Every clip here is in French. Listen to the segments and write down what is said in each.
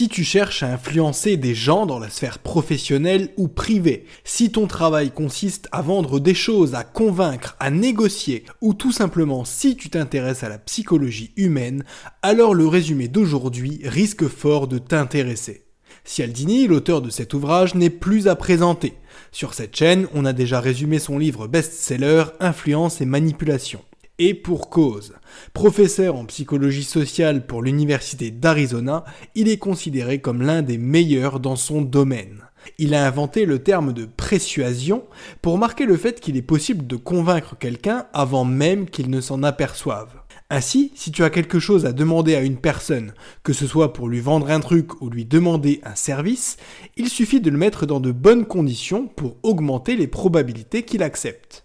Si tu cherches à influencer des gens dans la sphère professionnelle ou privée, si ton travail consiste à vendre des choses, à convaincre, à négocier, ou tout simplement si tu t'intéresses à la psychologie humaine, alors le résumé d'aujourd'hui risque fort de t'intéresser. Cialdini, l'auteur de cet ouvrage, n'est plus à présenter. Sur cette chaîne, on a déjà résumé son livre best-seller Influence et manipulation. Et pour cause. Professeur en psychologie sociale pour l'Université d'Arizona, il est considéré comme l'un des meilleurs dans son domaine. Il a inventé le terme de persuasion pour marquer le fait qu'il est possible de convaincre quelqu'un avant même qu'il ne s'en aperçoive. Ainsi, si tu as quelque chose à demander à une personne, que ce soit pour lui vendre un truc ou lui demander un service, il suffit de le mettre dans de bonnes conditions pour augmenter les probabilités qu'il accepte.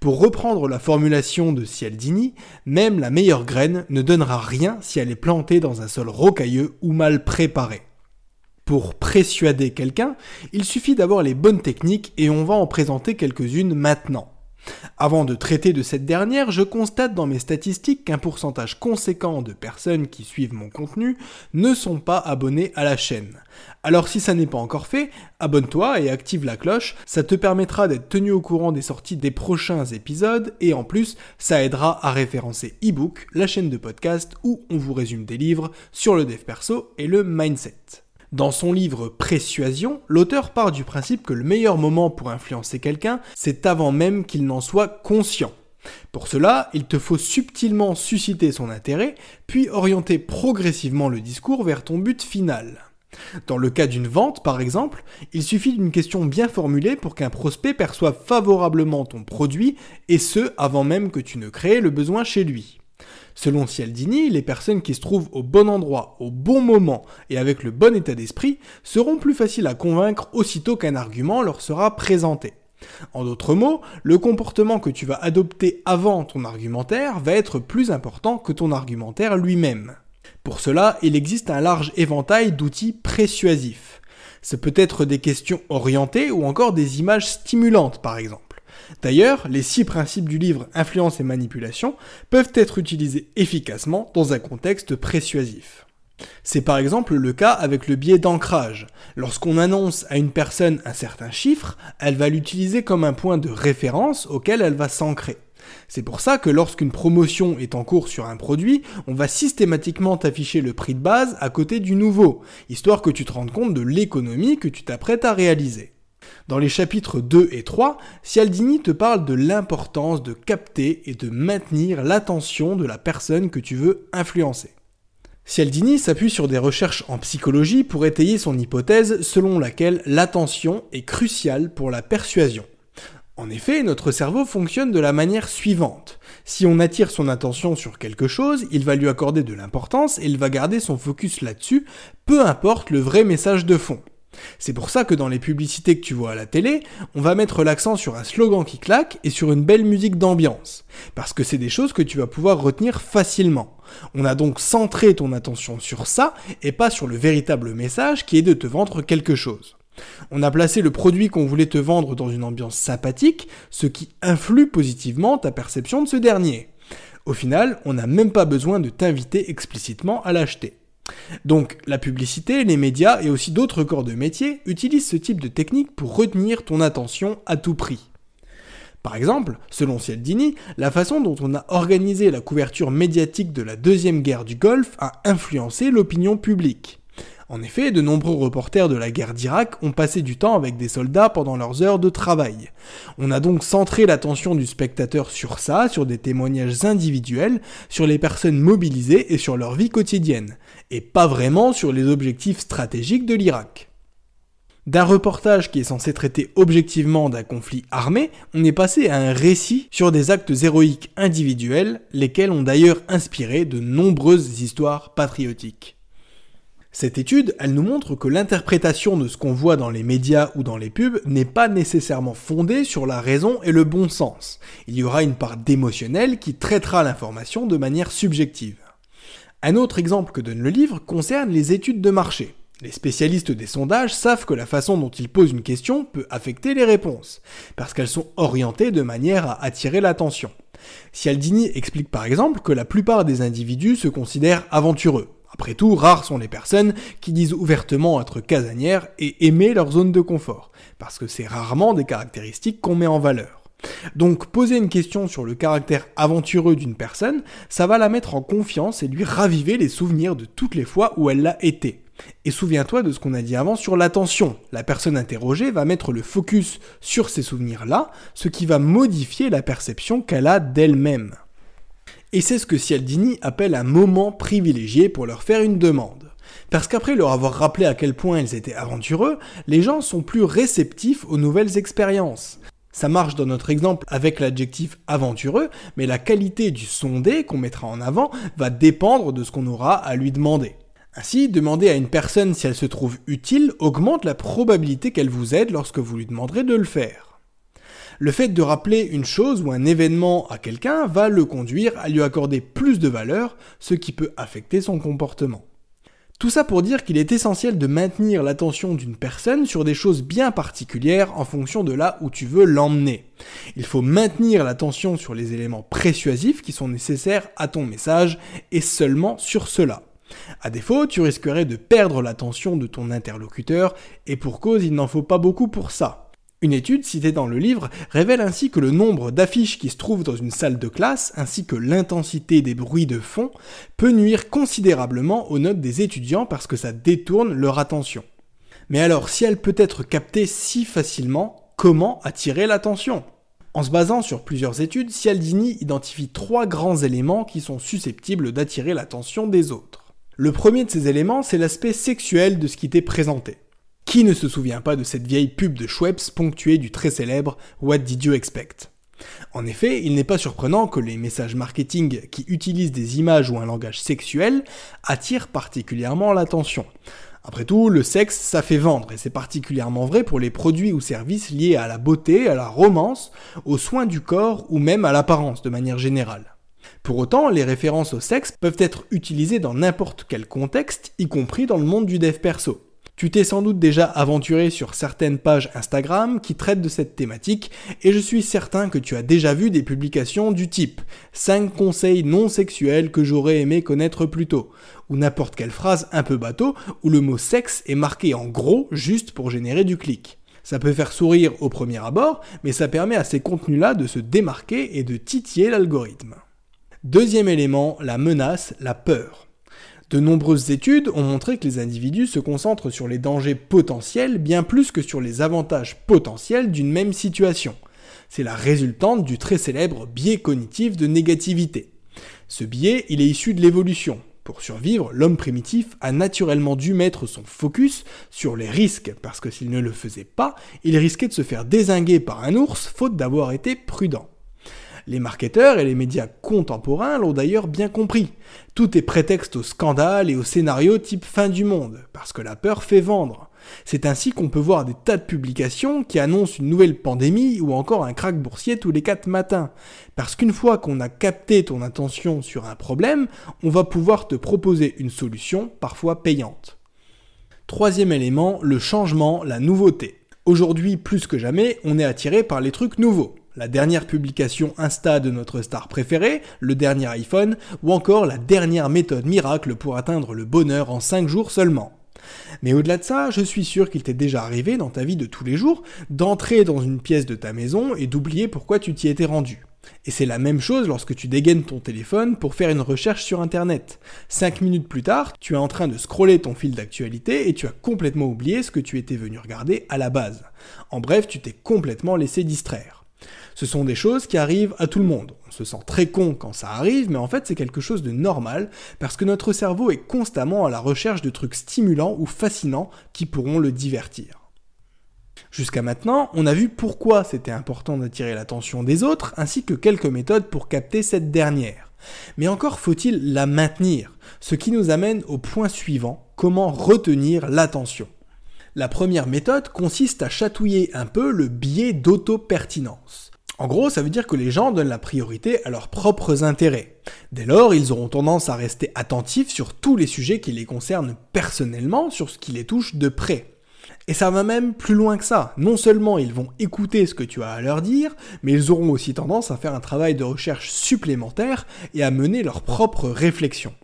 Pour reprendre la formulation de Cialdini, même la meilleure graine ne donnera rien si elle est plantée dans un sol rocailleux ou mal préparé. Pour persuader quelqu'un, il suffit d'avoir les bonnes techniques et on va en présenter quelques-unes maintenant. Avant de traiter de cette dernière, je constate dans mes statistiques qu'un pourcentage conséquent de personnes qui suivent mon contenu ne sont pas abonnées à la chaîne. Alors si ça n'est pas encore fait, abonne-toi et active la cloche, ça te permettra d'être tenu au courant des sorties des prochains épisodes et en plus ça aidera à référencer ebook, la chaîne de podcast où on vous résume des livres sur le dev perso et le mindset. Dans son livre Persuasion, l'auteur part du principe que le meilleur moment pour influencer quelqu'un, c'est avant même qu'il n'en soit conscient. Pour cela, il te faut subtilement susciter son intérêt, puis orienter progressivement le discours vers ton but final. Dans le cas d'une vente, par exemple, il suffit d'une question bien formulée pour qu'un prospect perçoive favorablement ton produit, et ce, avant même que tu ne crées le besoin chez lui. Selon Cialdini, les personnes qui se trouvent au bon endroit, au bon moment et avec le bon état d'esprit seront plus faciles à convaincre aussitôt qu'un argument leur sera présenté. En d'autres mots, le comportement que tu vas adopter avant ton argumentaire va être plus important que ton argumentaire lui-même. Pour cela, il existe un large éventail d'outils persuasifs. Ce peut être des questions orientées ou encore des images stimulantes par exemple. D'ailleurs, les six principes du livre Influence et manipulation peuvent être utilisés efficacement dans un contexte persuasif. C'est par exemple le cas avec le biais d'ancrage. Lorsqu'on annonce à une personne un certain chiffre, elle va l'utiliser comme un point de référence auquel elle va s'ancrer. C'est pour ça que lorsqu'une promotion est en cours sur un produit, on va systématiquement t'afficher le prix de base à côté du nouveau, histoire que tu te rendes compte de l'économie que tu t'apprêtes à réaliser. Dans les chapitres 2 et 3, Cialdini te parle de l'importance de capter et de maintenir l'attention de la personne que tu veux influencer. Cialdini s'appuie sur des recherches en psychologie pour étayer son hypothèse selon laquelle l'attention est cruciale pour la persuasion. En effet, notre cerveau fonctionne de la manière suivante. Si on attire son attention sur quelque chose, il va lui accorder de l'importance et il va garder son focus là-dessus, peu importe le vrai message de fond. C'est pour ça que dans les publicités que tu vois à la télé, on va mettre l'accent sur un slogan qui claque et sur une belle musique d'ambiance. Parce que c'est des choses que tu vas pouvoir retenir facilement. On a donc centré ton attention sur ça et pas sur le véritable message qui est de te vendre quelque chose. On a placé le produit qu'on voulait te vendre dans une ambiance sympathique, ce qui influe positivement ta perception de ce dernier. Au final, on n'a même pas besoin de t'inviter explicitement à l'acheter. Donc la publicité, les médias et aussi d'autres corps de métier utilisent ce type de technique pour retenir ton attention à tout prix. Par exemple, selon Cialdini, la façon dont on a organisé la couverture médiatique de la Deuxième Guerre du Golfe a influencé l'opinion publique. En effet, de nombreux reporters de la guerre d'Irak ont passé du temps avec des soldats pendant leurs heures de travail. On a donc centré l'attention du spectateur sur ça, sur des témoignages individuels, sur les personnes mobilisées et sur leur vie quotidienne, et pas vraiment sur les objectifs stratégiques de l'Irak. D'un reportage qui est censé traiter objectivement d'un conflit armé, on est passé à un récit sur des actes héroïques individuels, lesquels ont d'ailleurs inspiré de nombreuses histoires patriotiques. Cette étude, elle nous montre que l'interprétation de ce qu'on voit dans les médias ou dans les pubs n'est pas nécessairement fondée sur la raison et le bon sens. Il y aura une part d'émotionnel qui traitera l'information de manière subjective. Un autre exemple que donne le livre concerne les études de marché. Les spécialistes des sondages savent que la façon dont ils posent une question peut affecter les réponses, parce qu'elles sont orientées de manière à attirer l'attention. Cialdini explique par exemple que la plupart des individus se considèrent aventureux, Après tout, rares sont les personnes qui disent ouvertement être casanières et aimer leur zone de confort, parce que c'est rarement des caractéristiques qu'on met en valeur. Donc poser une question sur le caractère aventureux d'une personne, ça va la mettre en confiance et lui raviver les souvenirs de toutes les fois où elle l'a été. Et souviens-toi de ce qu'on a dit avant sur l'attention. La personne interrogée va mettre le focus sur ces souvenirs-là, ce qui va modifier la perception qu'elle a d'elle-même. Et c'est ce que Cialdini appelle un moment privilégié pour leur faire une demande. Parce qu'après leur avoir rappelé à quel point ils étaient aventureux, les gens sont plus réceptifs aux nouvelles expériences. Ça marche dans notre exemple avec l'adjectif aventureux, mais la qualité du sondé qu'on mettra en avant va dépendre de ce qu'on aura à lui demander. Ainsi, demander à une personne si elle se trouve utile augmente la probabilité qu'elle vous aide lorsque vous lui demanderez de le faire. Le fait de rappeler une chose ou un événement à quelqu'un va le conduire à lui accorder plus de valeur, ce qui peut affecter son comportement. Tout ça pour dire qu'il est essentiel de maintenir l'attention d'une personne sur des choses bien particulières en fonction de là où tu veux l'emmener. Il faut maintenir l'attention sur les éléments persuasifs qui sont nécessaires à ton message et seulement sur cela. À défaut, tu risquerais de perdre l'attention de ton interlocuteur et pour cause il n'en faut pas beaucoup pour ça. Une étude citée dans le livre révèle ainsi que le nombre d'affiches qui se trouvent dans une salle de classe, ainsi que l'intensité des bruits de fond, peut nuire considérablement aux notes des étudiants parce que ça détourne leur attention. Mais alors, si elle peut être captée si facilement, comment attirer l'attention? En se basant sur plusieurs études, Cialdini identifie trois grands éléments qui sont susceptibles d'attirer l'attention des autres. Le premier de ces éléments, c'est l'aspect sexuel de ce qui t'est présenté. Qui ne se souvient pas de cette vieille pub de Schweppes ponctuée du très célèbre What did you expect? En effet, il n'est pas surprenant que les messages marketing qui utilisent des images ou un langage sexuel attirent particulièrement l'attention. Après tout, le sexe, ça fait vendre, et c'est particulièrement vrai pour les produits ou services liés à la beauté, à la romance, aux soins du corps ou même à l'apparence de manière générale. Pour autant, les références au sexe peuvent être utilisées dans n'importe quel contexte, y compris dans le monde du dev perso. Tu t'es sans doute déjà aventuré sur certaines pages Instagram qui traitent de cette thématique et je suis certain que tu as déjà vu des publications du type 5 conseils non sexuels que j'aurais aimé connaître plus tôt ou n'importe quelle phrase un peu bateau où le mot sexe est marqué en gros juste pour générer du clic. Ça peut faire sourire au premier abord, mais ça permet à ces contenus-là de se démarquer et de titiller l'algorithme. Deuxième élément, la menace, la peur. De nombreuses études ont montré que les individus se concentrent sur les dangers potentiels bien plus que sur les avantages potentiels d'une même situation. C'est la résultante du très célèbre biais cognitif de négativité. Ce biais, il est issu de l'évolution. Pour survivre, l'homme primitif a naturellement dû mettre son focus sur les risques, parce que s'il ne le faisait pas, il risquait de se faire désinguer par un ours, faute d'avoir été prudent. Les marketeurs et les médias contemporains l'ont d'ailleurs bien compris. Tout est prétexte au scandale et au scénario type fin du monde, parce que la peur fait vendre. C'est ainsi qu'on peut voir des tas de publications qui annoncent une nouvelle pandémie ou encore un crack boursier tous les 4 matins. Parce qu'une fois qu'on a capté ton attention sur un problème, on va pouvoir te proposer une solution, parfois payante. Troisième élément, le changement, la nouveauté. Aujourd'hui, plus que jamais, on est attiré par les trucs nouveaux la dernière publication Insta de notre star préférée, le dernier iPhone, ou encore la dernière méthode miracle pour atteindre le bonheur en 5 jours seulement. Mais au-delà de ça, je suis sûr qu'il t'est déjà arrivé dans ta vie de tous les jours d'entrer dans une pièce de ta maison et d'oublier pourquoi tu t'y étais rendu. Et c'est la même chose lorsque tu dégaines ton téléphone pour faire une recherche sur internet. 5 minutes plus tard, tu es en train de scroller ton fil d'actualité et tu as complètement oublié ce que tu étais venu regarder à la base. En bref, tu t'es complètement laissé distraire. Ce sont des choses qui arrivent à tout le monde. On se sent très con quand ça arrive, mais en fait c'est quelque chose de normal, parce que notre cerveau est constamment à la recherche de trucs stimulants ou fascinants qui pourront le divertir. Jusqu'à maintenant, on a vu pourquoi c'était important d'attirer l'attention des autres, ainsi que quelques méthodes pour capter cette dernière. Mais encore faut-il la maintenir, ce qui nous amène au point suivant, comment retenir l'attention. La première méthode consiste à chatouiller un peu le biais d'auto-pertinence. En gros, ça veut dire que les gens donnent la priorité à leurs propres intérêts. Dès lors, ils auront tendance à rester attentifs sur tous les sujets qui les concernent personnellement, sur ce qui les touche de près. Et ça va même plus loin que ça. Non seulement ils vont écouter ce que tu as à leur dire, mais ils auront aussi tendance à faire un travail de recherche supplémentaire et à mener leur propre réflexion.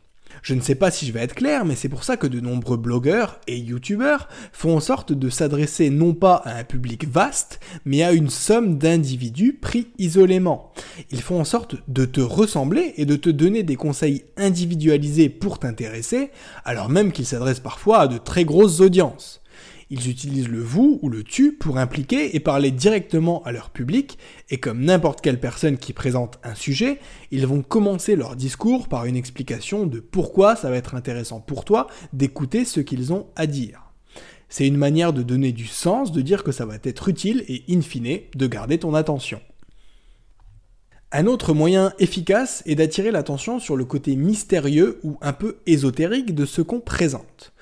Je ne sais pas si je vais être clair, mais c'est pour ça que de nombreux blogueurs et youtubeurs font en sorte de s'adresser non pas à un public vaste, mais à une somme d'individus pris isolément. Ils font en sorte de te ressembler et de te donner des conseils individualisés pour t'intéresser, alors même qu'ils s'adressent parfois à de très grosses audiences. Ils utilisent le vous ou le tu pour impliquer et parler directement à leur public, et comme n'importe quelle personne qui présente un sujet, ils vont commencer leur discours par une explication de pourquoi ça va être intéressant pour toi d'écouter ce qu'ils ont à dire. C'est une manière de donner du sens, de dire que ça va être utile et in fine de garder ton attention. Un autre moyen efficace est d'attirer l'attention sur le côté mystérieux ou un peu ésotérique de ce qu'on présente.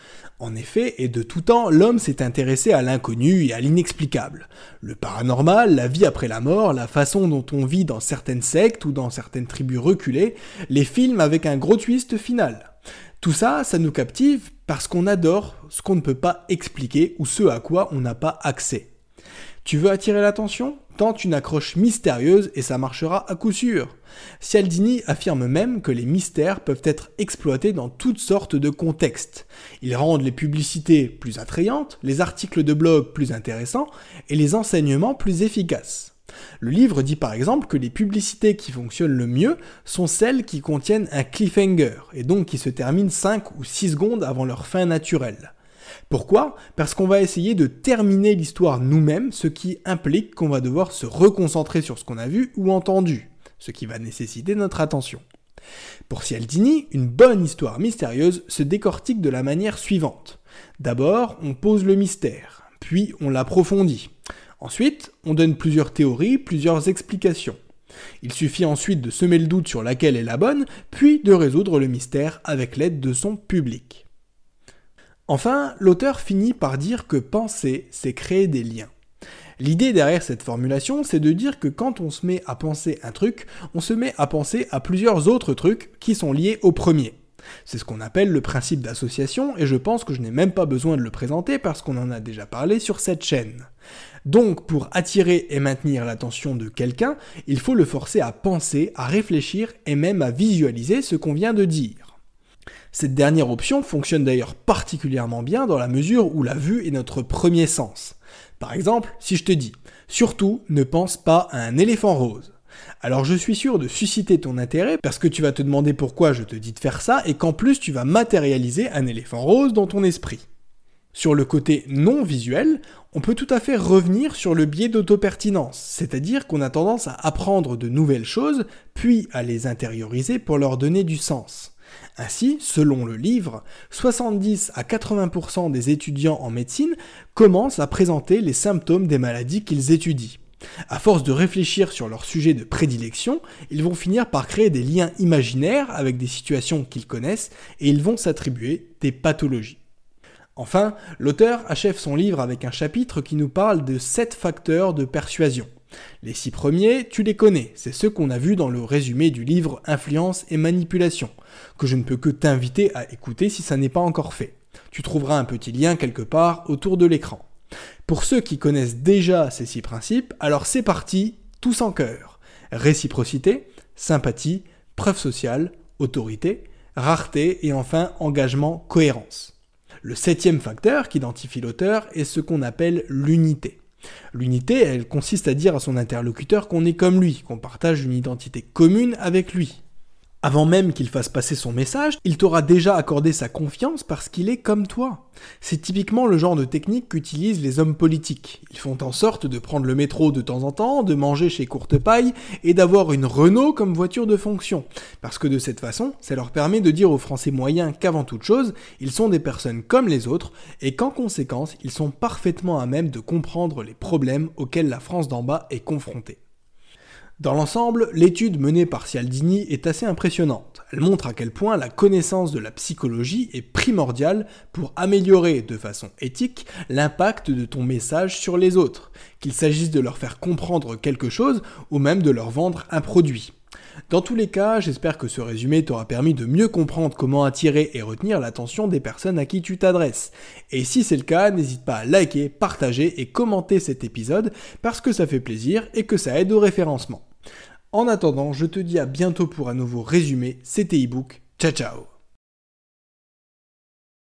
En effet, et de tout temps, l'homme s'est intéressé à l'inconnu et à l'inexplicable. Le paranormal, la vie après la mort, la façon dont on vit dans certaines sectes ou dans certaines tribus reculées, les films avec un gros twist final. Tout ça, ça nous captive parce qu'on adore ce qu'on ne peut pas expliquer ou ce à quoi on n'a pas accès. Tu veux attirer l'attention? Tente une accroche mystérieuse et ça marchera à coup sûr. Cialdini affirme même que les mystères peuvent être exploités dans toutes sortes de contextes. Ils rendent les publicités plus attrayantes, les articles de blog plus intéressants et les enseignements plus efficaces. Le livre dit par exemple que les publicités qui fonctionnent le mieux sont celles qui contiennent un cliffhanger et donc qui se terminent 5 ou 6 secondes avant leur fin naturelle. Pourquoi? Parce qu'on va essayer de terminer l'histoire nous-mêmes, ce qui implique qu'on va devoir se reconcentrer sur ce qu'on a vu ou entendu, ce qui va nécessiter notre attention. Pour Cialdini, une bonne histoire mystérieuse se décortique de la manière suivante. D'abord, on pose le mystère, puis on l'approfondit. Ensuite, on donne plusieurs théories, plusieurs explications. Il suffit ensuite de semer le doute sur laquelle est la bonne, puis de résoudre le mystère avec l'aide de son public. Enfin, l'auteur finit par dire que penser, c'est créer des liens. L'idée derrière cette formulation, c'est de dire que quand on se met à penser un truc, on se met à penser à plusieurs autres trucs qui sont liés au premier. C'est ce qu'on appelle le principe d'association, et je pense que je n'ai même pas besoin de le présenter parce qu'on en a déjà parlé sur cette chaîne. Donc, pour attirer et maintenir l'attention de quelqu'un, il faut le forcer à penser, à réfléchir et même à visualiser ce qu'on vient de dire. Cette dernière option fonctionne d'ailleurs particulièrement bien dans la mesure où la vue est notre premier sens. Par exemple, si je te dis surtout ne pense pas à un éléphant rose. Alors je suis sûr de susciter ton intérêt parce que tu vas te demander pourquoi je te dis de faire ça et qu'en plus tu vas matérialiser un éléphant rose dans ton esprit. Sur le côté non visuel, on peut tout à fait revenir sur le biais d'autopertinence, c'est-à-dire qu'on a tendance à apprendre de nouvelles choses, puis à les intérioriser pour leur donner du sens. Ainsi, selon le livre, 70 à 80% des étudiants en médecine commencent à présenter les symptômes des maladies qu'ils étudient. À force de réfléchir sur leur sujet de prédilection, ils vont finir par créer des liens imaginaires avec des situations qu'ils connaissent et ils vont s'attribuer des pathologies. Enfin, l'auteur achève son livre avec un chapitre qui nous parle de 7 facteurs de persuasion. Les six premiers, tu les connais, c'est ceux qu'on a vus dans le résumé du livre Influence et Manipulation, que je ne peux que t'inviter à écouter si ça n'est pas encore fait. Tu trouveras un petit lien quelque part autour de l'écran. Pour ceux qui connaissent déjà ces six principes, alors c'est parti, tous en cœur. Réciprocité, sympathie, preuve sociale, autorité, rareté et enfin engagement, cohérence. Le septième facteur qu'identifie l'auteur est ce qu'on appelle l'unité. L'unité, elle consiste à dire à son interlocuteur qu'on est comme lui, qu'on partage une identité commune avec lui. Avant même qu'il fasse passer son message, il t'aura déjà accordé sa confiance parce qu'il est comme toi. C'est typiquement le genre de technique qu'utilisent les hommes politiques. Ils font en sorte de prendre le métro de temps en temps, de manger chez Courte Paille et d'avoir une Renault comme voiture de fonction. Parce que de cette façon, ça leur permet de dire aux Français moyens qu'avant toute chose, ils sont des personnes comme les autres et qu'en conséquence, ils sont parfaitement à même de comprendre les problèmes auxquels la France d'en bas est confrontée. Dans l'ensemble, l'étude menée par Cialdini est assez impressionnante. Elle montre à quel point la connaissance de la psychologie est primordiale pour améliorer de façon éthique l'impact de ton message sur les autres, qu'il s'agisse de leur faire comprendre quelque chose ou même de leur vendre un produit. Dans tous les cas, j'espère que ce résumé t'aura permis de mieux comprendre comment attirer et retenir l'attention des personnes à qui tu t'adresses. Et si c'est le cas, n'hésite pas à liker, partager et commenter cet épisode parce que ça fait plaisir et que ça aide au référencement. En attendant, je te dis à bientôt pour un nouveau résumé. C'était ebook. Ciao ciao